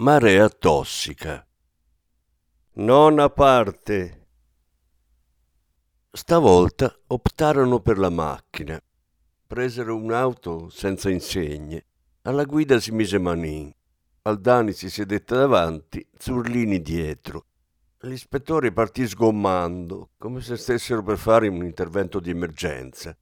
Marea tossica. Nona parte. Stavolta optarono per la macchina. Presero un'auto senza insegne. Alla guida si mise Manin. Aldani si sedette davanti, Zurlini dietro. L'ispettore partì sgommando, come se stessero per fare un intervento di emergenza.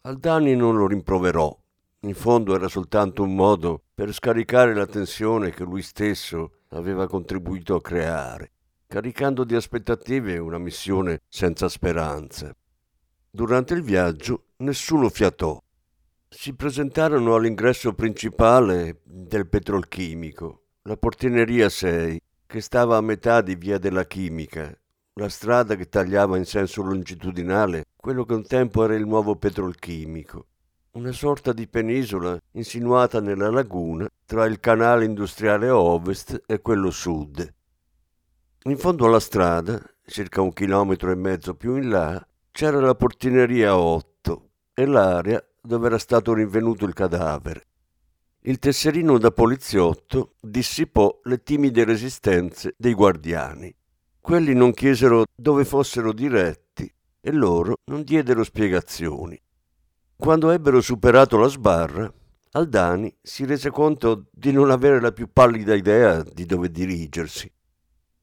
Aldani non lo rimproverò, in fondo era soltanto un modo per scaricare la tensione che lui stesso aveva contribuito a creare, caricando di aspettative una missione senza speranza. Durante il viaggio nessuno fiatò. Si presentarono all'ingresso principale del petrolchimico, la portineria 6, che stava a metà di via della chimica, la strada che tagliava in senso longitudinale quello che un tempo era il nuovo petrolchimico una sorta di penisola insinuata nella laguna tra il canale industriale ovest e quello sud. In fondo alla strada, circa un chilometro e mezzo più in là, c'era la portineria 8 e l'area dove era stato rinvenuto il cadavere. Il tesserino da poliziotto dissipò le timide resistenze dei guardiani. Quelli non chiesero dove fossero diretti e loro non diedero spiegazioni. Quando ebbero superato la sbarra, Aldani si rese conto di non avere la più pallida idea di dove dirigersi.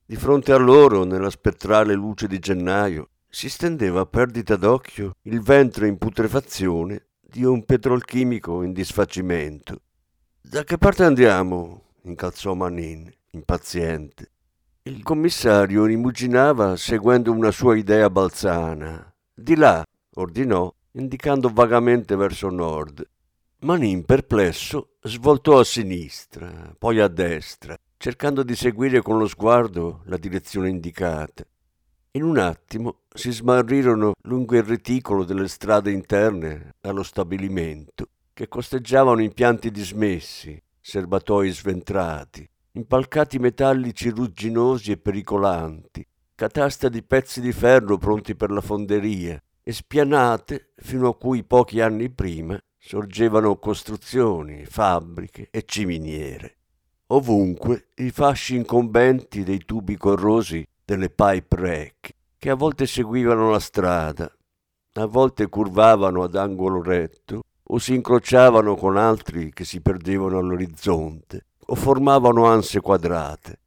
Di fronte a loro, nella spettrale luce di gennaio, si stendeva a perdita d'occhio il ventre in putrefazione di un petrolchimico in disfacimento. Da che parte andiamo? incalzò Manin, impaziente. Il commissario rimuginava seguendo una sua idea balzana. Di là, ordinò, indicando vagamente verso nord. Manin, perplesso, svoltò a sinistra, poi a destra, cercando di seguire con lo sguardo la direzione indicata. In un attimo si smarrirono lungo il reticolo delle strade interne allo stabilimento, che costeggiavano impianti dismessi, serbatoi sventrati, impalcati metallici rugginosi e pericolanti, catasta di pezzi di ferro pronti per la fonderia, e spianate fino a cui pochi anni prima sorgevano costruzioni, fabbriche e ciminiere. Ovunque i fasci incombenti dei tubi corrosi delle pipe rack, che a volte seguivano la strada, a volte curvavano ad angolo retto o si incrociavano con altri che si perdevano all'orizzonte o formavano anse quadrate.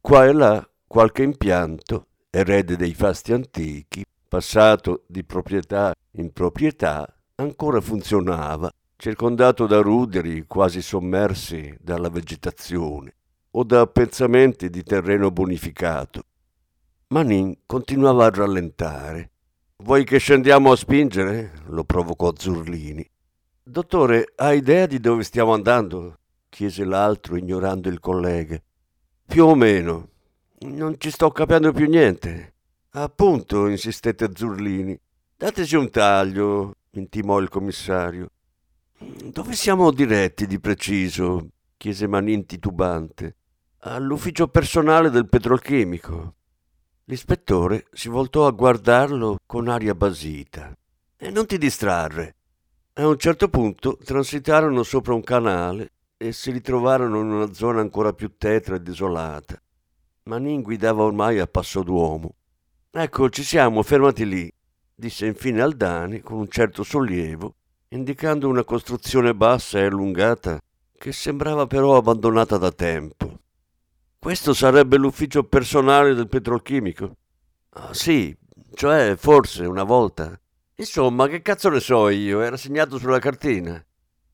Qua e là qualche impianto, erede dei fasti antichi, passato di proprietà in proprietà, ancora funzionava, circondato da ruderi quasi sommersi dalla vegetazione o da appezzamenti di terreno bonificato. Manin continuava a rallentare. Vuoi che scendiamo a spingere? lo provocò Zurlini. Dottore, ha idea di dove stiamo andando? chiese l'altro, ignorando il collega. Più o meno. Non ci sto capendo più niente. Appunto, insistette Zurlini. Dateci un taglio, intimò il commissario. Dove siamo diretti di preciso? chiese Manin titubante. All'ufficio personale del petrolchimico. L'ispettore si voltò a guardarlo con aria basita. E non ti distrarre. A un certo punto transitarono sopra un canale e si ritrovarono in una zona ancora più tetra e desolata. Manin guidava ormai a passo d'uomo. Ecco, ci siamo, fermati lì, disse infine Aldani con un certo sollievo, indicando una costruzione bassa e allungata che sembrava però abbandonata da tempo. Questo sarebbe l'ufficio personale del petrolchimico? Ah, sì, cioè forse una volta. Insomma, che cazzo ne so io, era segnato sulla cartina.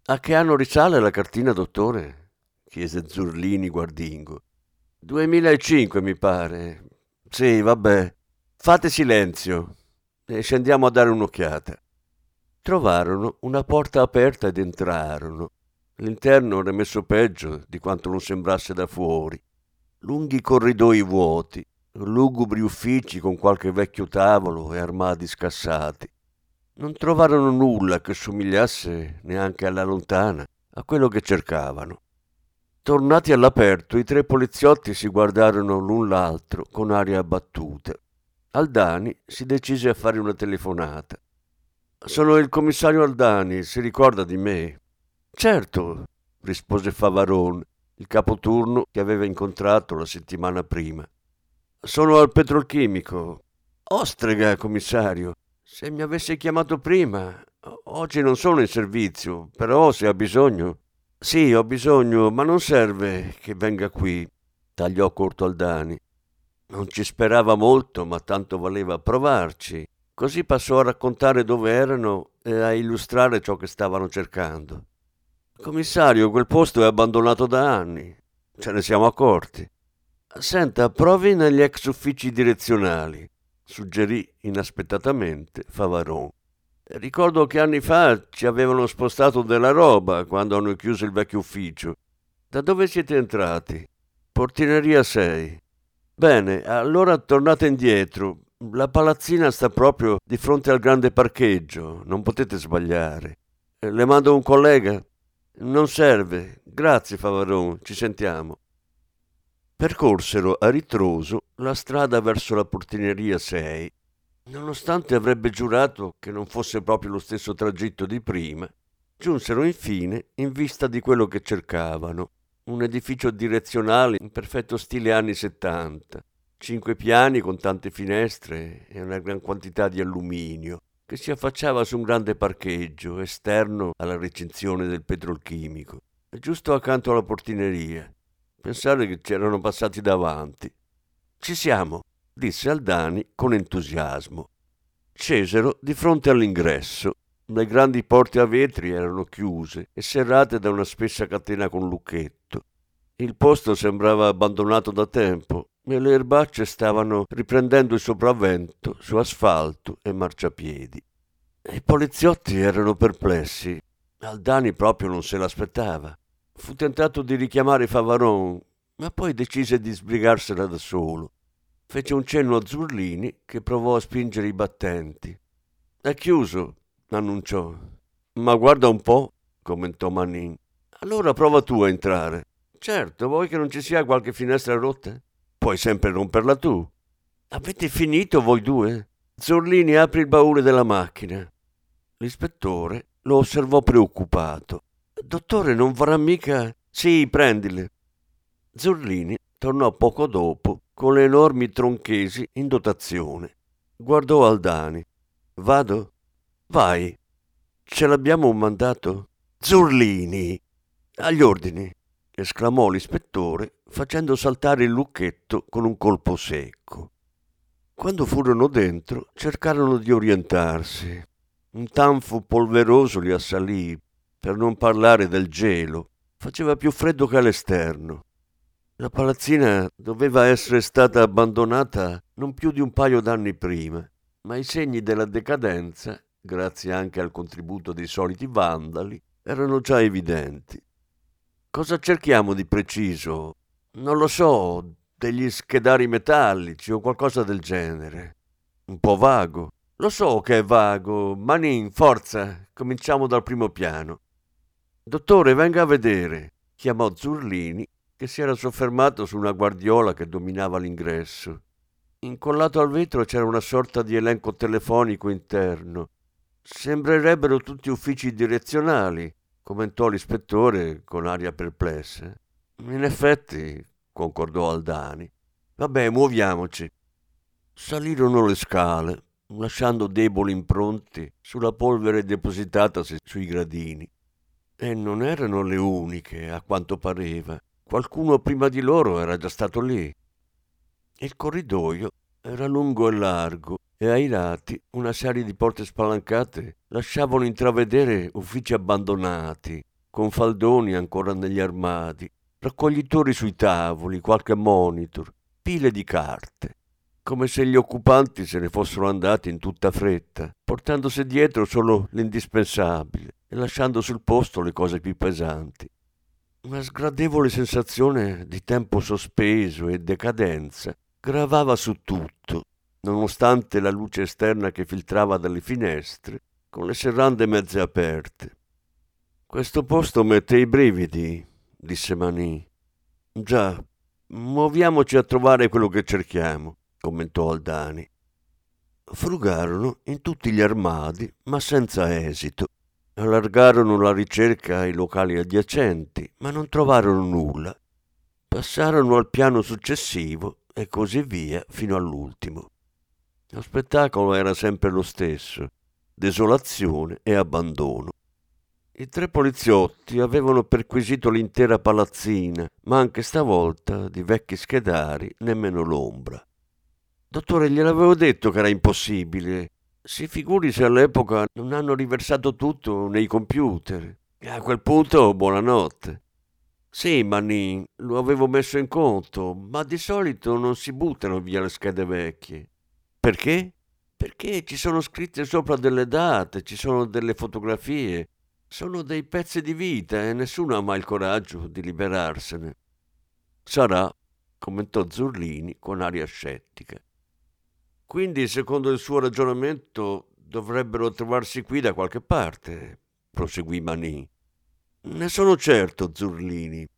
A che anno risale la cartina, dottore? chiese Zurlini guardingo. 2005 mi pare. Sì, vabbè. Fate silenzio e scendiamo a dare un'occhiata. Trovarono una porta aperta ed entrarono. L'interno era messo peggio di quanto non sembrasse da fuori. lunghi corridoi vuoti, lugubri uffici con qualche vecchio tavolo e armadi scassati. Non trovarono nulla che somigliasse, neanche alla lontana, a quello che cercavano. Tornati all'aperto, i tre poliziotti si guardarono l'un l'altro con aria abbattuta. Aldani si decise a fare una telefonata. Sono il commissario Aldani, si ricorda di me? Certo, rispose Favaron, il capoturno che aveva incontrato la settimana prima. Sono al petrolchimico. Ostrega, commissario. Se mi avesse chiamato prima. Oggi non sono in servizio, però se ha bisogno. Sì, ho bisogno, ma non serve che venga qui, tagliò corto Aldani. Non ci sperava molto, ma tanto valeva provarci. Così passò a raccontare dove erano e a illustrare ciò che stavano cercando. Commissario, quel posto è abbandonato da anni. Ce ne siamo accorti. Senta, provi negli ex uffici direzionali, suggerì inaspettatamente Favaron. Ricordo che anni fa ci avevano spostato della roba quando hanno chiuso il vecchio ufficio. Da dove siete entrati? Portineria 6. Bene, allora tornate indietro. La palazzina sta proprio di fronte al grande parcheggio, non potete sbagliare. Le mando un collega? Non serve. Grazie, Favaron, ci sentiamo. Percorsero a ritroso la strada verso la portineria 6. Nonostante avrebbe giurato che non fosse proprio lo stesso tragitto di prima, giunsero infine in vista di quello che cercavano, un edificio direzionale in perfetto stile anni 70, cinque piani con tante finestre e una gran quantità di alluminio, che si affacciava su un grande parcheggio esterno alla recinzione del petrolchimico, giusto accanto alla portineria. Pensare che c'erano passati davanti. Ci siamo, disse Aldani con entusiasmo. Scesero di fronte all'ingresso. Le grandi porte a vetri erano chiuse e serrate da una spessa catena con lucchetto. Il posto sembrava abbandonato da tempo e le erbacce stavano riprendendo il sopravvento su asfalto e marciapiedi. I poliziotti erano perplessi. Aldani proprio non se l'aspettava. Fu tentato di richiamare Favaron, ma poi decise di sbrigarsela da solo. Fece un cenno a Zurlini che provò a spingere i battenti. È chiuso, annunciò. Ma guarda un po', commentò Manin. Allora prova tu a entrare. Certo, vuoi che non ci sia qualche finestra rotta? Puoi sempre romperla tu. Avete finito voi due? Zorlini apre il baule della macchina. L'ispettore lo osservò preoccupato. Dottore, non vorrà mica. Sì, prendile. Zorlini tornò poco dopo con le enormi tronchesi in dotazione. Guardò Aldani. Vado? Vai. Ce l'abbiamo un mandato? Zurlini! Agli ordini! esclamò l'ispettore facendo saltare il lucchetto con un colpo secco. Quando furono dentro cercarono di orientarsi. Un tanfo polveroso li assalì, per non parlare del gelo. Faceva più freddo che all'esterno. La palazzina doveva essere stata abbandonata non più di un paio d'anni prima, ma i segni della decadenza, grazie anche al contributo dei soliti vandali, erano già evidenti. Cosa cerchiamo di preciso? Non lo so, degli schedari metallici o qualcosa del genere. Un po' vago. Lo so che è vago. Manin, forza, cominciamo dal primo piano. Dottore, venga a vedere, chiamò Zurlini, che si era soffermato su una guardiola che dominava l'ingresso. Incollato al vetro c'era una sorta di elenco telefonico interno. Sembrerebbero tutti uffici direzionali, commentò l'ispettore con aria perplessa. In effetti, concordò Aldani. Vabbè, muoviamoci. Salirono le scale, lasciando deboli impronte sulla polvere depositatasi sui gradini. E non erano le uniche, a quanto pareva. Qualcuno prima di loro era già stato lì. Il corridoio era lungo e largo e ai lati una serie di porte spalancate lasciavano intravedere uffici abbandonati, con faldoni ancora negli armadi, raccoglitori sui tavoli, qualche monitor, pile di carte, come se gli occupanti se ne fossero andati in tutta fretta, portandosi dietro solo l'indispensabile e lasciando sul posto le cose più pesanti. una sgradevole sensazione di tempo sospeso e decadenza gravava su tutto, nonostante la luce esterna che filtrava dalle finestre, con le serrande mezze aperte. Questo posto mette i brividi, disse Manin. Già, muoviamoci a trovare quello che cerchiamo, commentò Aldani. Frugarono in tutti gli armadi, ma senza esito. Allargarono la ricerca ai locali adiacenti, ma non trovarono nulla. Passarono al piano successivo e così via fino all'ultimo. Lo spettacolo era sempre lo stesso, desolazione e abbandono. I tre poliziotti avevano perquisito l'intera palazzina, ma anche stavolta di vecchi schedari nemmeno l'ombra. Dottore, gliel'avevo detto che era impossibile. Si figuri se all'epoca non hanno riversato tutto nei computer. E a quel punto, buonanotte. Sì, Manni, lo avevo messo in conto, ma di solito non si buttano via le schede vecchie. Perché? Perché ci sono scritte sopra delle date, ci sono delle fotografie. Sono dei pezzi di vita e nessuno ha mai il coraggio di liberarsene. Sarà, commentò Zurlini con aria scettica. Quindi, secondo il suo ragionamento, dovrebbero trovarsi qui da qualche parte, proseguì Manin. Ne sono certo, Zurlini.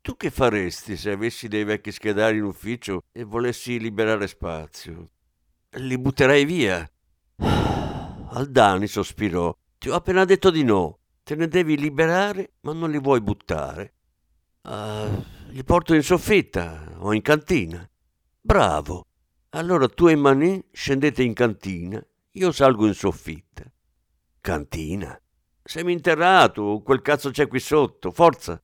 Tu che faresti se avessi dei vecchi schedari in ufficio e volessi liberare spazio? Li butterei via. Aldani sospirò. Ti ho appena detto di no. Te ne devi liberare, ma non li vuoi buttare. Uh, li porto in soffitta o in cantina. Bravo. Allora tu e Manin scendete in cantina, io salgo in soffitta. Cantina? Seminterrato, quel cazzo c'è qui sotto, forza!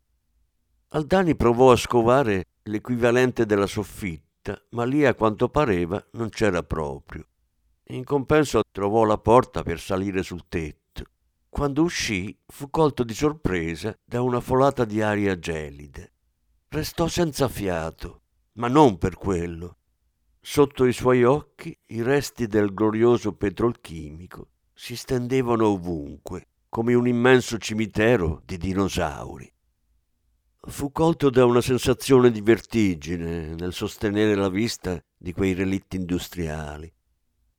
Aldani provò a scovare l'equivalente della soffitta, ma lì a quanto pareva non c'era proprio. In compenso trovò la porta per salire sul tetto. Quando uscì fu colto di sorpresa da una folata di aria gelida. Restò senza fiato, ma non per quello. Sotto i suoi occhi i resti del glorioso petrolchimico si stendevano ovunque, come un immenso cimitero di dinosauri. Fu colto da una sensazione di vertigine nel sostenere la vista di quei relitti industriali.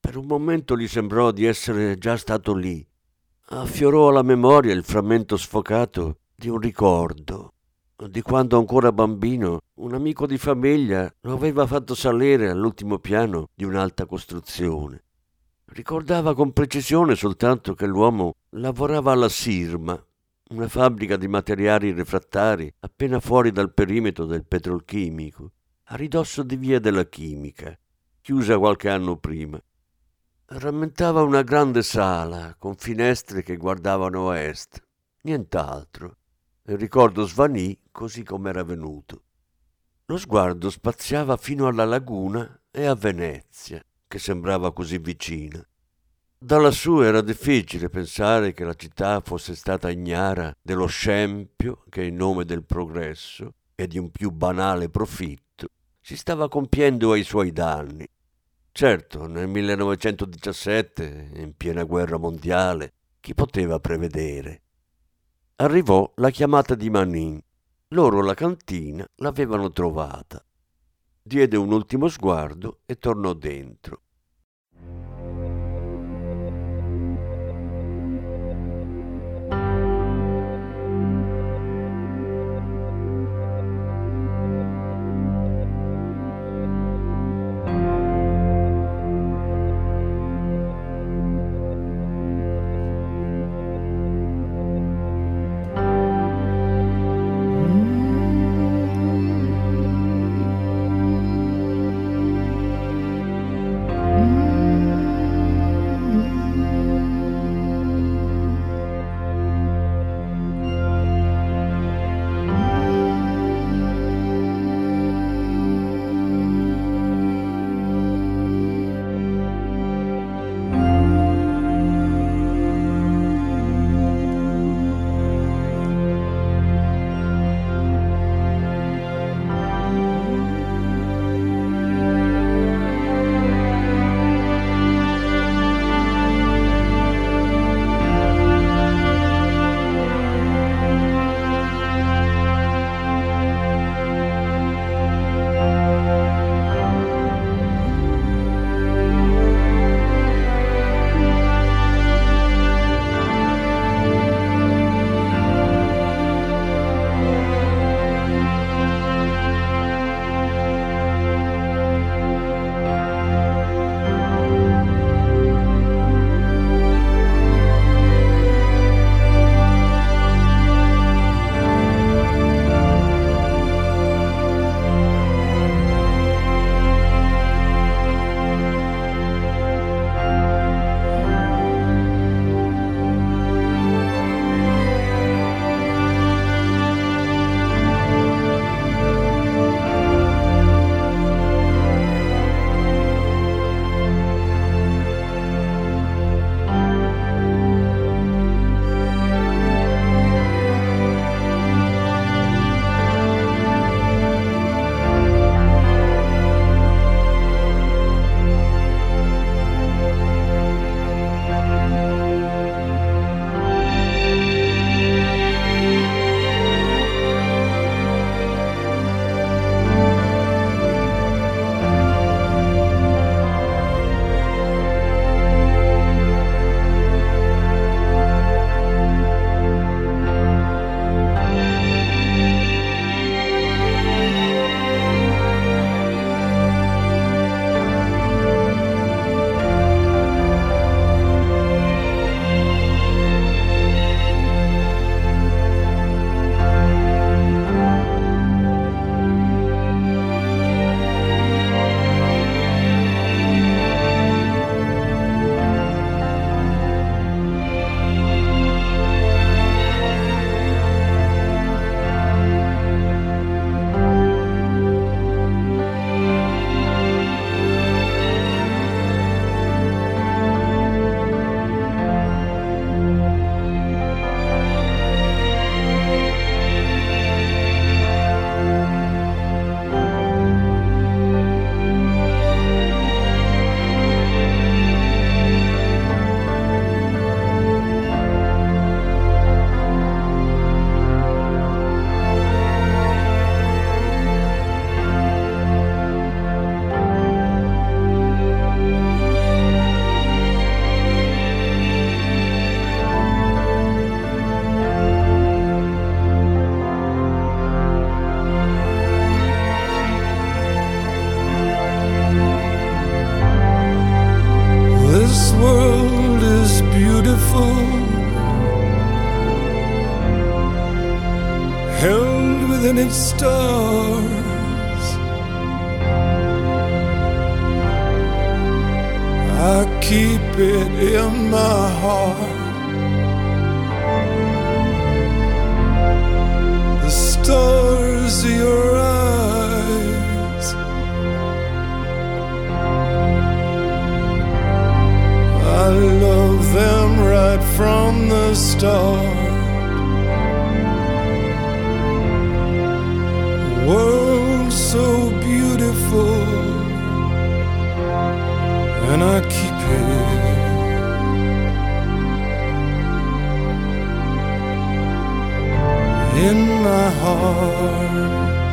Per un momento gli sembrò di essere già stato lì. Affiorò alla memoria il frammento sfocato di un ricordo, di quando ancora bambino un amico di famiglia lo aveva fatto salire all'ultimo piano di un'alta costruzione. Ricordava con precisione soltanto che l'uomo lavorava alla Sirma, una fabbrica di materiali refrattari appena fuori dal perimetro del petrolchimico, a ridosso di via della chimica, chiusa qualche anno prima. Rammentava una grande sala con finestre che guardavano a est, nient'altro. Il ricordo svanì così come era venuto. Lo sguardo spaziava fino alla laguna e a Venezia, che sembrava così vicina. Da lassù era difficile pensare che la città fosse stata ignara dello scempio che in nome del progresso e di un più banale profitto si stava compiendo ai suoi danni. Certo, nel 1917, in piena guerra mondiale, chi poteva prevedere? Arrivò la chiamata di Manin. Loro la cantina l'avevano trovata. Diede un ultimo sguardo e tornò dentro. m'acquitter. In my heart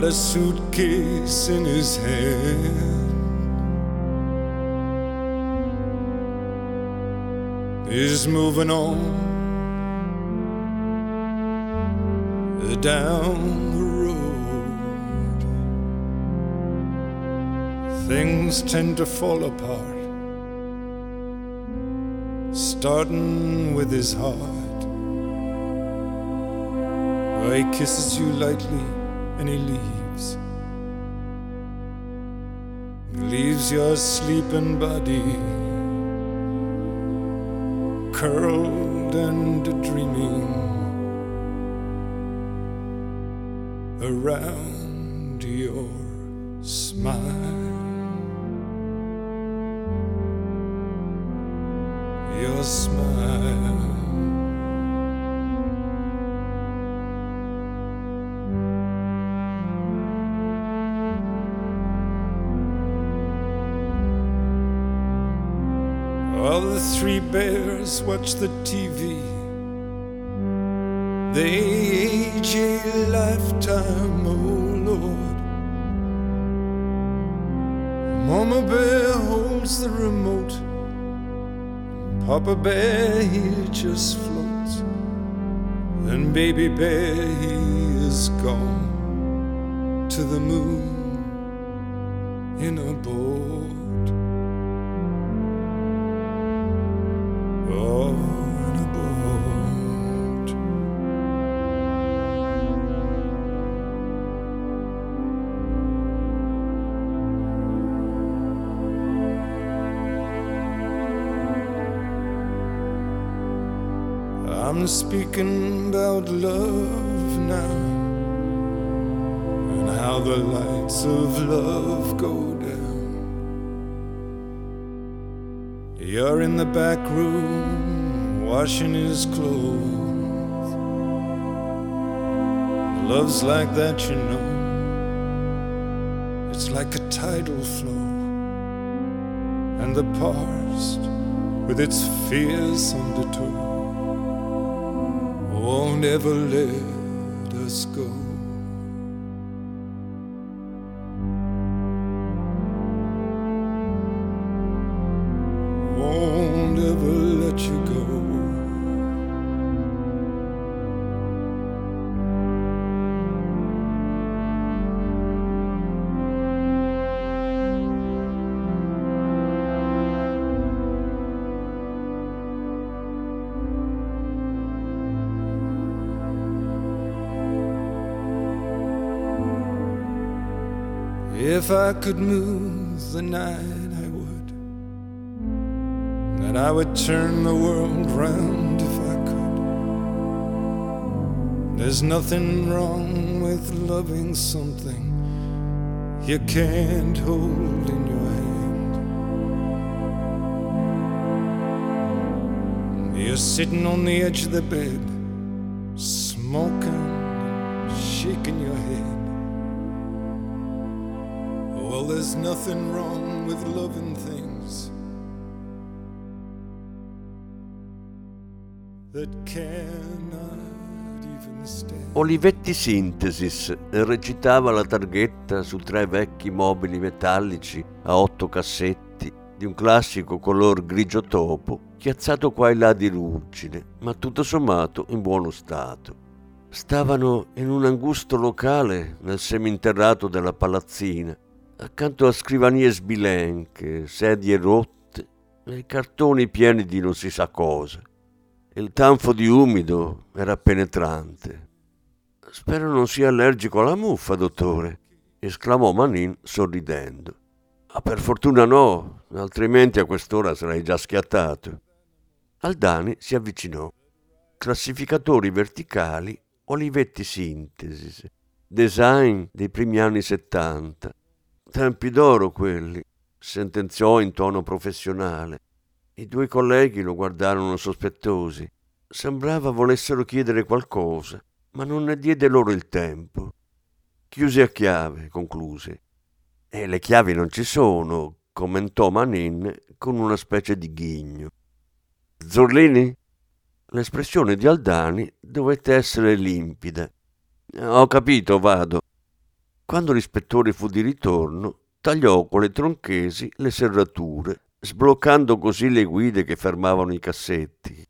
Got a suitcase in his hand. He's moving on down the road. Things tend to fall apart starting with his heart. He kisses you lightly and he leaves. Leaves your sleeping body curled and dreaming around your smile. your smile. Bears watch the TV, they age a lifetime, oh Lord. Mama Bear holds the remote. Papa Bear, he just floats. And Baby Bear, he is gone to the moon in a boat. In a boat. I'm speaking about love now and how the lights of love go You're in the back room washing his clothes. Love's like that, you know. It's like a tidal flow. And the past, with its fierce undertow, won't ever let us go. If I could move the night, I would. And I would turn the world round if I could. There's nothing wrong with loving something you can't hold in your hand. You're sitting on the edge of the bed, smoking, shaking your head. Well, there's nothing wrong with loving things that cannot even stand. Olivetti Synthesis recitava la targhetta su tre vecchi mobili metallici a otto cassetti di un classico color grigio topo, chiazzato qua e là di ruggine, ma tutto sommato in buono stato. Stavano in un angusto locale nel seminterrato della palazzina, accanto a scrivanie sbilenche, sedie rotte e cartoni pieni di non si sa cosa. Il tanfo di umido era penetrante. Spero non sia allergico alla muffa, dottore, esclamò Manin sorridendo. Ah, per fortuna no, altrimenti a quest'ora sarei già schiattato. Aldani si avvicinò. Classificatori verticali, Olivetti Synthesis, design dei primi anni 70. Tempi d'oro quelli, sentenziò in tono professionale. I due colleghi lo guardarono sospettosi. Sembrava volessero chiedere qualcosa, ma non ne diede loro il tempo. Chiuse a chiave, concluse. E le chiavi non ci sono, commentò Manin con una specie di ghigno. Zorlini? L'espressione di Aldani dovette essere limpida. Ho capito, vado. Quando l'ispettore fu di ritorno, tagliò con le tronchesi le serrature, sbloccando così le guide che fermavano i cassetti.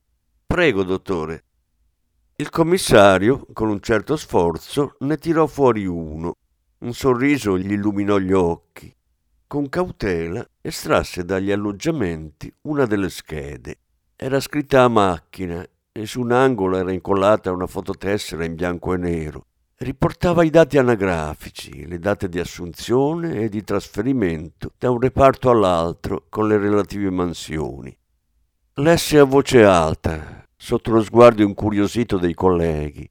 Prego, dottore. Il commissario, con un certo sforzo, ne tirò fuori uno. Un sorriso gli illuminò gli occhi. Con cautela estrasse dagli alloggiamenti una delle schede. Era scritta a macchina e su un angolo era incollata una fototessera in bianco e nero. Riportava i dati anagrafici, le date di assunzione e di trasferimento da un reparto all'altro con le relative mansioni. Lesse a voce alta, sotto lo sguardo incuriosito dei colleghi.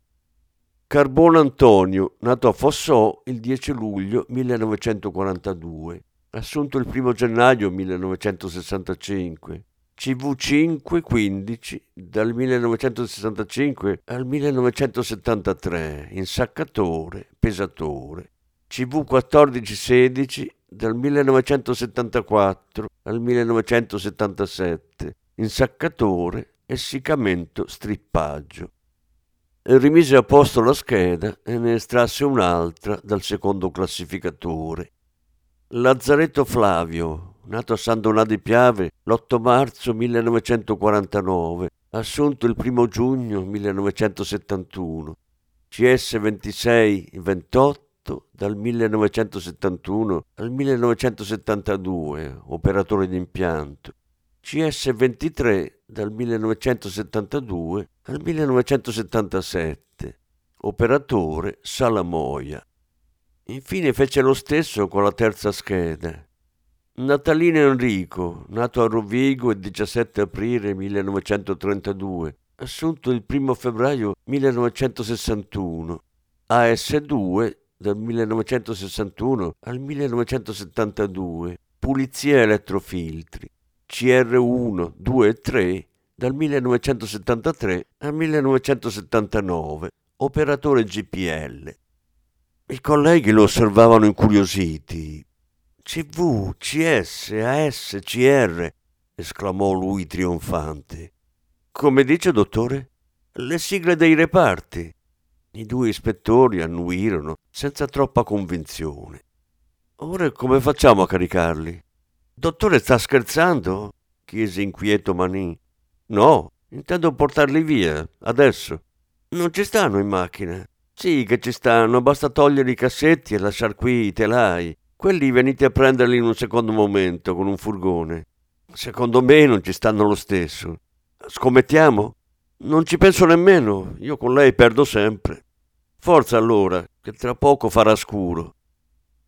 Carbone Antonio, nato a Fossò il 10 luglio 1942, assunto il 1 gennaio 1965, CV5 15 dal 1965 al 1973, insaccatore, pesatore, CV14 16 dal 1974 al 1977, insaccatore, essiccamento, strippaggio. Rimise a posto la scheda e ne estrasse un'altra dal secondo classificatore. Lazzaretto Flavio, nato a San Donà di Piave l'8 marzo 1949, assunto il 1 giugno 1971, CS 26-28 dal 1971 al 1972, operatore d'impianto, CS 23 dal 1972 al 1977, operatore Salamoia. Infine fece lo stesso con la terza scheda. Natalino Enrico, nato a Rovigo il 17 aprile 1932, assunto il 1 febbraio 1961, AS2 dal 1961 al 1972, pulizia elettrofiltri, CR1, 2 e 3 dal 1973 al 1979, operatore GPL. I colleghi lo osservavano incuriositi. CV, CS, AS, CR, esclamò lui trionfante. Come dice, dottore? Le sigle dei reparti. I due ispettori annuirono senza troppa convinzione. Ora come facciamo a caricarli? Dottore, sta scherzando? chiese inquieto Manin. No, intendo portarli via, adesso. Non ci stanno in macchina. Sì che ci stanno, basta togliere i cassetti e lasciar qui i telai. Quelli venite a prenderli in un secondo momento con un furgone. Secondo me non ci stanno lo stesso. Scommettiamo? Non ci penso nemmeno, io con lei perdo sempre. Forza allora, che tra poco farà scuro.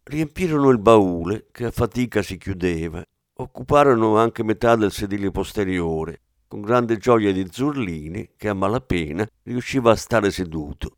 Riempirono il baule, che a fatica si chiudeva. Occuparono anche metà del sedile posteriore, con grande gioia di Zurlini, che a malapena riusciva a stare seduto.